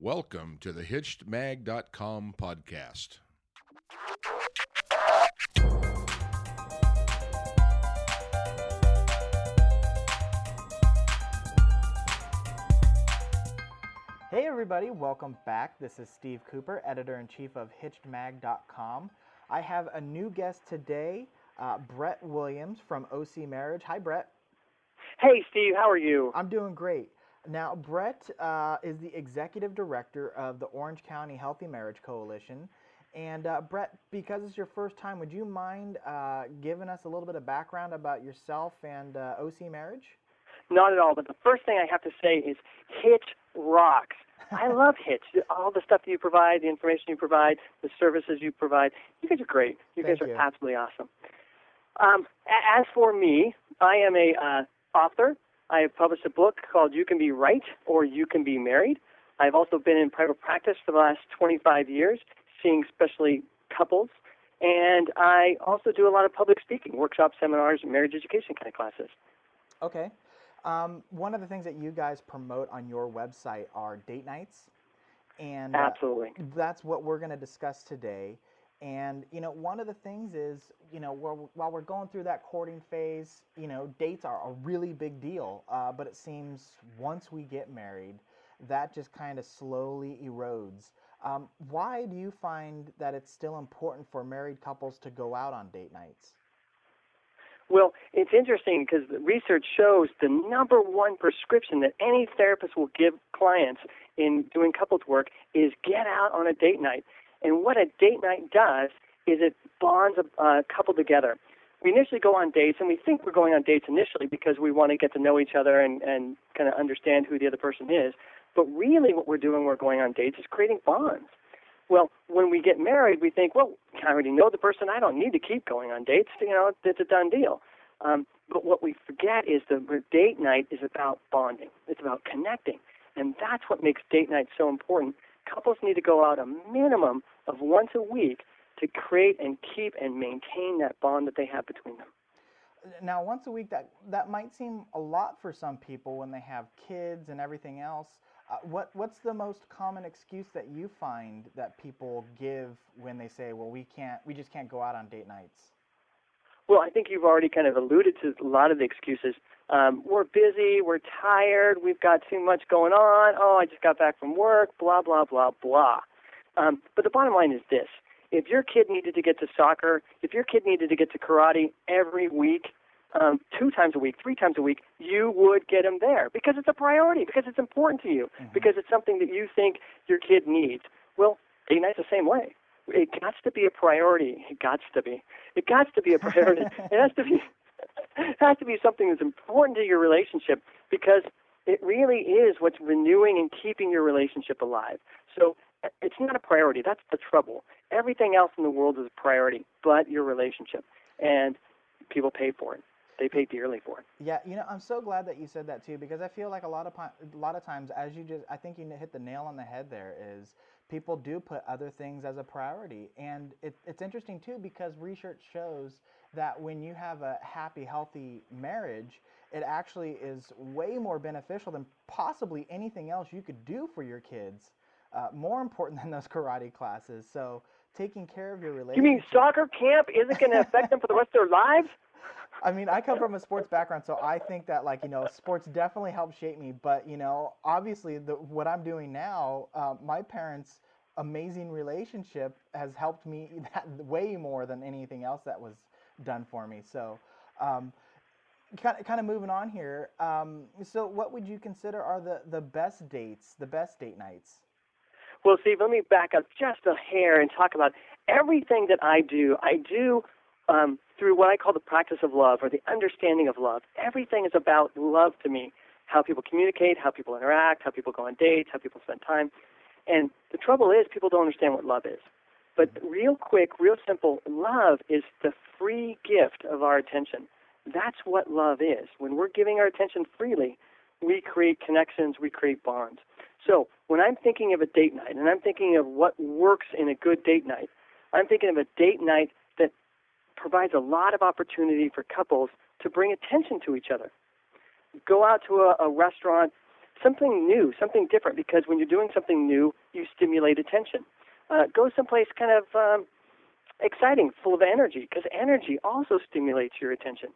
Welcome to the HitchedMag.com podcast. Hey everybody, welcome back. This is Steve Cooper, editor in chief of HitchedMag.com. I have a new guest today, uh, Brett Williams from OC Marriage. Hi, Brett. Hey, Steve, how are you? I'm doing great. Now, Brett uh, is the executive director of the Orange County Healthy Marriage Coalition. And uh, Brett, because it's your first time, would you mind uh, giving us a little bit of background about yourself and uh, OC Marriage? Not at all. But the first thing I have to say is Hitch rocks. I love Hitch. All the stuff that you provide, the information you provide, the services you provide. You guys are great. You Thank guys you. are absolutely awesome. Um, as for me, I am a uh, author. I have published a book called You Can Be Right or You Can Be Married. I've also been in private practice for the last 25 years, seeing especially couples. And I also do a lot of public speaking, workshops, seminars, and marriage education kind of classes. Okay. Um, one of the things that you guys promote on your website are date nights. And uh, Absolutely. that's what we're going to discuss today. And you know, one of the things is, you know, while, while we're going through that courting phase, you know, dates are a really big deal. Uh, but it seems once we get married, that just kind of slowly erodes. Um, why do you find that it's still important for married couples to go out on date nights? Well, it's interesting because the research shows the number one prescription that any therapist will give clients in doing couples work is get out on a date night. And what a date night does is it bonds a uh, couple together. We initially go on dates, and we think we're going on dates initially because we want to get to know each other and, and kind of understand who the other person is. But really, what we're doing we're going on dates is creating bonds. Well, when we get married, we think, well, I already know the person. I don't need to keep going on dates. You know, it's a done deal. Um, but what we forget is the date night is about bonding. It's about connecting, and that's what makes date night so important. Couples need to go out a minimum of once a week to create and keep and maintain that bond that they have between them. Now, once a week, that that might seem a lot for some people when they have kids and everything else. Uh, what what's the most common excuse that you find that people give when they say, "Well, we can't, we just can't go out on date nights"? Well, I think you've already kind of alluded to a lot of the excuses. Um, we're busy, we're tired, we've got too much going on. Oh, I just got back from work, blah, blah, blah, blah. Um, but the bottom line is this if your kid needed to get to soccer, if your kid needed to get to karate every week, um, two times a week, three times a week, you would get him there because it's a priority, because it's important to you, because it's something that you think your kid needs. Well, date night's the same way. It got to be a priority. It got to be. It got to be a priority. it has to be. It has to be something that's important to your relationship because it really is what's renewing and keeping your relationship alive. So uh, it's not a priority. That's the trouble. Everything else in the world is a priority, but your relationship, and people pay for it. They pay dearly for it. Yeah, you know, I'm so glad that you said that too because I feel like a lot of a lot of times, as you just, I think you hit the nail on the head. There is people do put other things as a priority, and it, it's interesting too because research shows that when you have a happy, healthy marriage, it actually is way more beneficial than possibly anything else you could do for your kids. Uh, more important than those karate classes. So taking care of your relationship. You mean soccer camp isn't going to affect them for the rest of their lives? I mean, I come from a sports background, so I think that like you know, sports definitely helped shape me. But you know, obviously, the what I'm doing now, uh, my parents' amazing relationship has helped me that way more than anything else that was done for me. So, um, kind of, kind of moving on here. Um, so, what would you consider are the the best dates, the best date nights? Well, Steve, let me back up just a hair and talk about everything that I do. I do um, through what I call the practice of love or the understanding of love. Everything is about love to me how people communicate, how people interact, how people go on dates, how people spend time. And the trouble is, people don't understand what love is. But real quick, real simple, love is the free gift of our attention. That's what love is. When we're giving our attention freely, we create connections, we create bonds. So when I'm thinking of a date night and I'm thinking of what works in a good date night, I'm thinking of a date night provides a lot of opportunity for couples to bring attention to each other. Go out to a, a restaurant, something new, something different, because when you're doing something new, you stimulate attention. Uh, go someplace kind of um, exciting, full of energy, because energy also stimulates your attention.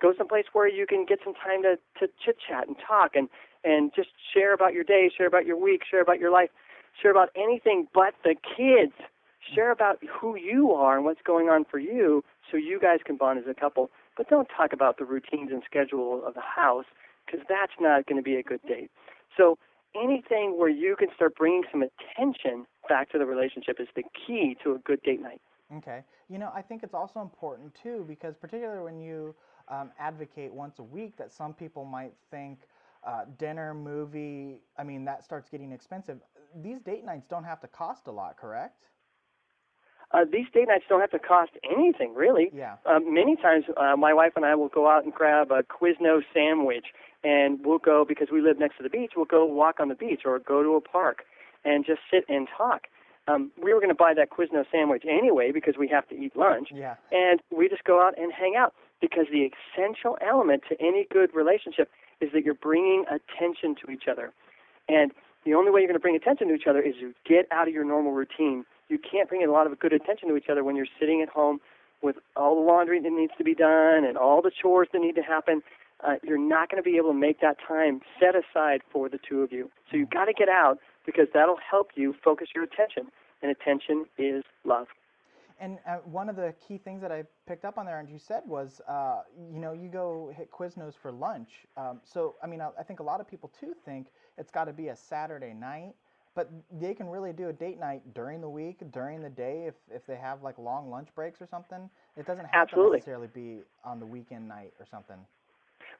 Go someplace where you can get some time to, to chit chat and talk and, and just share about your day, share about your week, share about your life, share about anything but the kids. Share about who you are and what's going on for you so you guys can bond as a couple. But don't talk about the routines and schedule of the house because that's not going to be a good date. So anything where you can start bringing some attention back to the relationship is the key to a good date night. Okay. You know, I think it's also important too because particularly when you um, advocate once a week, that some people might think uh, dinner, movie. I mean, that starts getting expensive. These date nights don't have to cost a lot, correct? Uh, these date nights don't have to cost anything, really. Yeah. Um, many times, uh, my wife and I will go out and grab a Quiznos sandwich, and we'll go because we live next to the beach. We'll go walk on the beach or go to a park and just sit and talk. Um, we were going to buy that Quiznos sandwich anyway because we have to eat lunch, Yeah. and we just go out and hang out because the essential element to any good relationship is that you're bringing attention to each other. And the only way you're going to bring attention to each other is to get out of your normal routine. You can't bring a lot of good attention to each other when you're sitting at home with all the laundry that needs to be done and all the chores that need to happen. Uh, you're not going to be able to make that time set aside for the two of you. So you've got to get out because that'll help you focus your attention. And attention is love. And uh, one of the key things that I picked up on there, and you said was, uh, you know, you go hit Quiznos for lunch. Um, so, I mean, I, I think a lot of people too think it's got to be a Saturday night, but they can really do a date night during the week, during the day, if if they have like long lunch breaks or something. It doesn't have Absolutely. to necessarily be on the weekend night or something.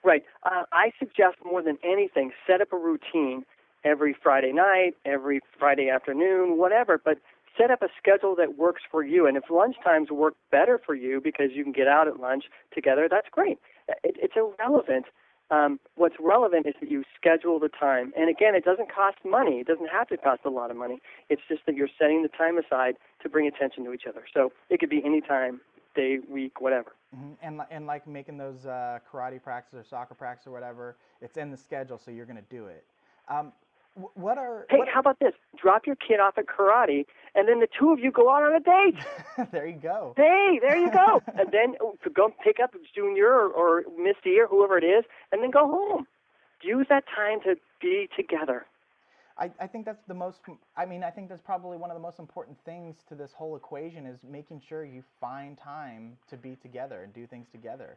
Right. Uh, I suggest more than anything, set up a routine every Friday night, every Friday afternoon, whatever, but set up a schedule that works for you. And if lunch times work better for you because you can get out at lunch together, that's great. It, it's irrelevant. Um, what's relevant is that you schedule the time. And again, it doesn't cost money. It doesn't have to cost a lot of money. It's just that you're setting the time aside to bring attention to each other. So it could be any time, day, week, whatever. hmm And and like making those uh, karate practice or soccer practice or whatever, it's in the schedule, so you're going to do it. Um, what are Hey, what how about this? Drop your kid off at karate, and then the two of you go out on a date. there you go. Hey, there you go. and then oh, go pick up Junior or, or Misty or whoever it is, and then go home. Use that time to be together. I, I think that's the most i mean i think that's probably one of the most important things to this whole equation is making sure you find time to be together and do things together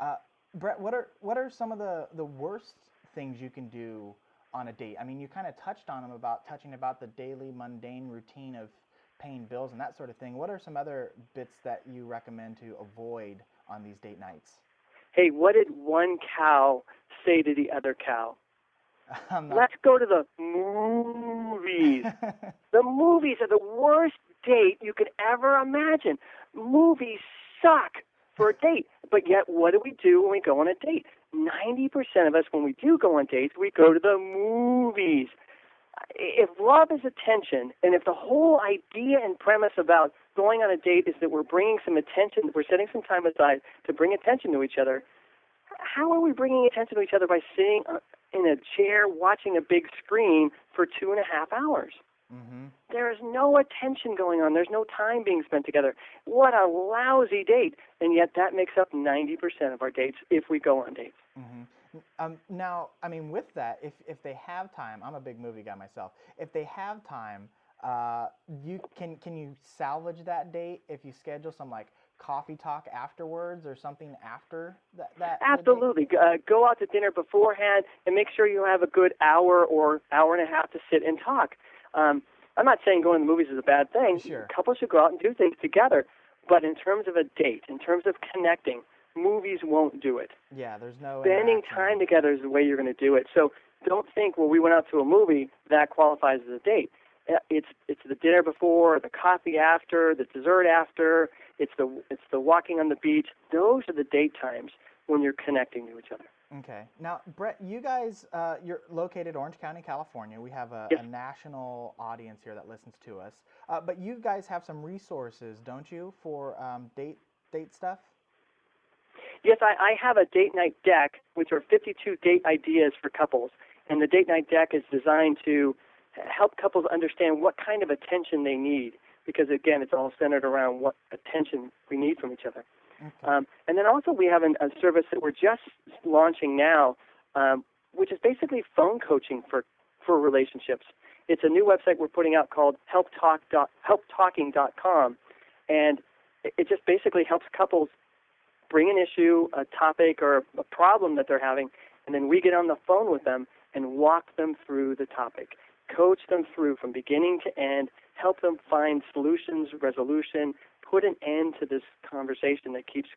uh, brett what are what are some of the the worst things you can do on a date i mean you kind of touched on them about touching about the daily mundane routine of paying bills and that sort of thing what are some other bits that you recommend to avoid on these date nights Hey, what did one cow say to the other cow? Not- Let's go to the movies. The movies are the worst date you could ever imagine. Movies suck for a date. But yet, what do we do when we go on a date? 90% of us, when we do go on dates, we go to the movies. If love is attention, and if the whole idea and premise about going on a date is that we're bringing some attention, we're setting some time aside to bring attention to each other, how are we bringing attention to each other by sitting uh, in a chair watching a big screen for two and a half hours? Hmm There is no attention going on. There's no time being spent together. What a lousy date. And yet that makes up 90% of our dates if we go on dates. hmm Um, now, I mean, with that, if if they have time, I'm a big movie guy myself. If they have time, uh, you can can you salvage that date if you schedule some like coffee talk afterwards or something after that? that? Absolutely. Uh, go out to dinner beforehand and make sure you have a good hour or hour and a half to sit and talk. Um, I'm not saying going to the movies is a bad thing. Sure. Couples should go out and do things together. But in terms of a date, in terms of connecting, movies won't do it. Yeah, there's no spending time together is the way you're going to do it. So don't think, well, we went out to a movie that qualifies as a date. Uh, It's it's the dinner before, the coffee after, the dessert after. It's the it's the walking on the beach. Those are the date times when you're connecting to each other. Okay. Now, Brett, you guys, uh, you're located Orange County, California. We have a, Yes. a national audience here that listens to us. Uh, but you guys have some resources, don't you, for um, date date stuff? Yes, I, I have a date night deck, which are 52 date ideas for couples. And the date night deck is designed to help couples understand what kind of attention they need, because again, it's all centered around what attention we need from each other. Um, and then also we have an, a service that we're just launching now, um, which is basically phone coaching for for relationships. It's a new website we're putting out called helptalk helptalking.com, and it just basically helps couples bring an issue, a topic, or a problem that they're having, and then we get on the phone with them and walk them through the topic, coach them through from beginning to end, help them find solutions, resolution, put an end to this conversation that keeps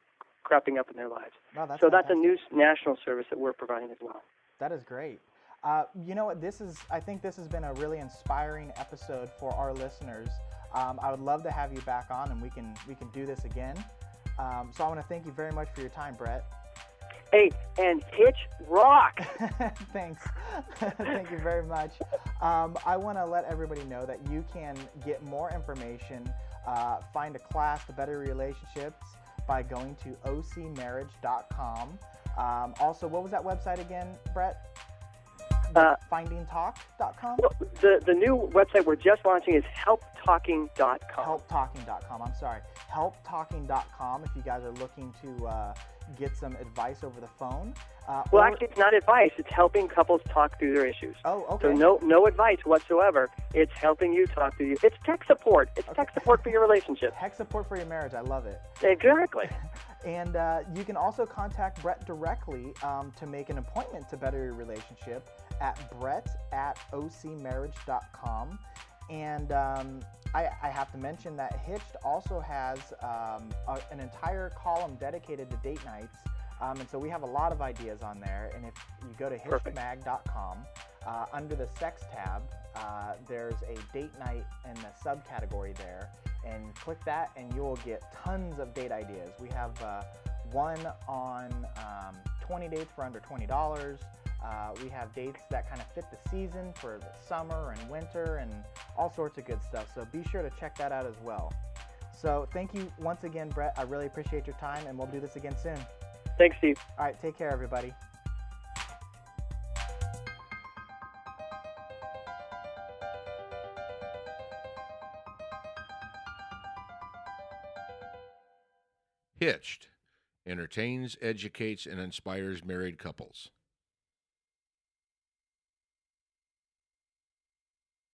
cropping up in their lives. Wow, that's so that's a new national service that we're providing as well. That is great. Uh, you know what? This is. I think this has been a really inspiring episode for our listeners. Um, I would love to have you back on, and we can we can do this again. Um, so I want to thank you very much for your time, Brett. Hey, and Hitch Rock! Thanks. Thank you very much. Um, I want to let everybody know that you can get more information, uh, find a class to better relationships by going to ocmarriage.com. Um, also, what was that website again, Brett? Uh, findingtalk.com? Well, the, the new website we're just launching is helptalking.com. Helptalking.com. I'm sorry. Helptalking.com if you guys are looking to uh, get some advice over the phone. Uh, Well, or- actually, it's not advice. It's helping couples talk through their issues. oh, okay. So no no advice whatsoever. It's helping you talk through you. It's tech support. It's tech support for your relationship. Tech support for your marriage. I love it. Exactly. And uh, you can also contact Brett directly um, to make an appointment to better your relationship at brett at ocmarriage.com. And um, I, I have to mention that Hitched also has um, a, an entire column dedicated to date nights. Um, and so we have a lot of ideas on there. And if you go to hitchedmag.com, uh, under the sex tab, uh, there's a date night in the subcategory there. And click that, and you will get tons of date ideas. We have uh, one on um, 20 dates for under $20. Uh, we have dates that kind of fit the season for the summer and winter and all sorts of good stuff. So be sure to check that out as well. So thank you once again, Brett. I really appreciate your time, and we'll do this again soon. Thanks, Steve. All right, take care, everybody. Hitched entertains, educates, and inspires married couples.